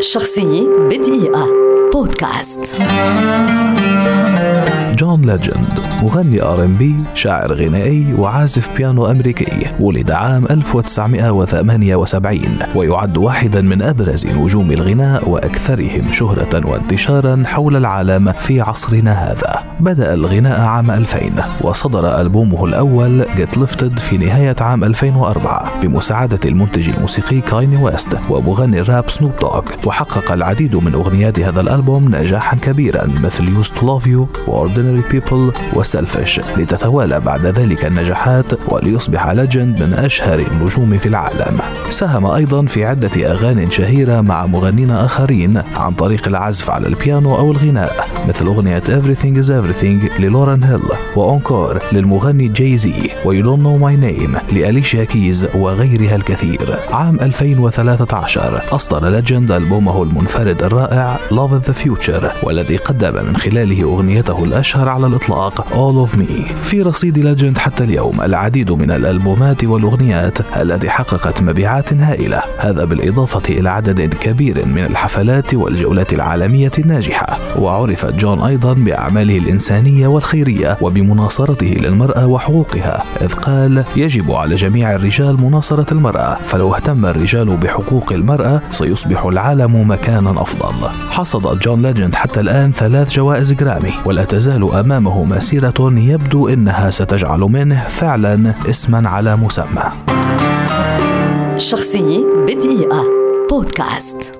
شخصية بدقيقة. بودكاست. جون ليجند مغني R&B شاعر غنائي وعازف بيانو أمريكي ولد عام 1978 ويعد واحدا من أبرز نجوم الغناء وأكثرهم شهرة وانتشارا حول العالم في عصرنا هذا. بدأ الغناء عام 2000 وصدر ألبومه الأول Get Lifted في نهاية عام 2004 بمساعدة المنتج الموسيقي كايني ويست ومغني الراب سنوب دوغ وحقق العديد من أغنيات هذا الألبوم نجاحا كبيرا مثل Used to Love You و Ordinary People و لتتوالى بعد ذلك النجاحات وليصبح ليجند من أشهر النجوم في العالم. ساهم أيضا في عدة أغاني شهيرة مع مغنين آخرين عن طريق العزف على البيانو أو الغناء مثل أغنية Everything is Everything للورن هيل و Encore للمغني جاي زي و You Don't Know My لأليشيا كيز وغيرها الكثير. عام 2013 أصدر ليجند ألبومه المنفرد الرائع Love in the Future والذي قدم من خلاله أغنيته الأشهر على الإطلاق All of Me. في رصيد ليجند حتى اليوم العديد من الألبومات والأغنيات التي حققت مبيعات هائلة. هذا بالإضافة إلى عدد كبير من الحفلات والجولات العالمية الناجحة. وعرف جون أيضا بأعماله الإنسانية والخيرية وبمناصرته للمرأة وحقوقها إذ قال يجب على جميع الرجال مناصرة المرأة فلو اهتم الرجال بحقوق المرأة سيصبح العالم مكانا أفضل. حصد جون ليجند حتى الآن ثلاث جوائز جرامي ولا تزال أمامه مسيرة يبدو إنها ستجعل منه فعلا اسما على مسمى. شخصية بدقيقة. بودكاست.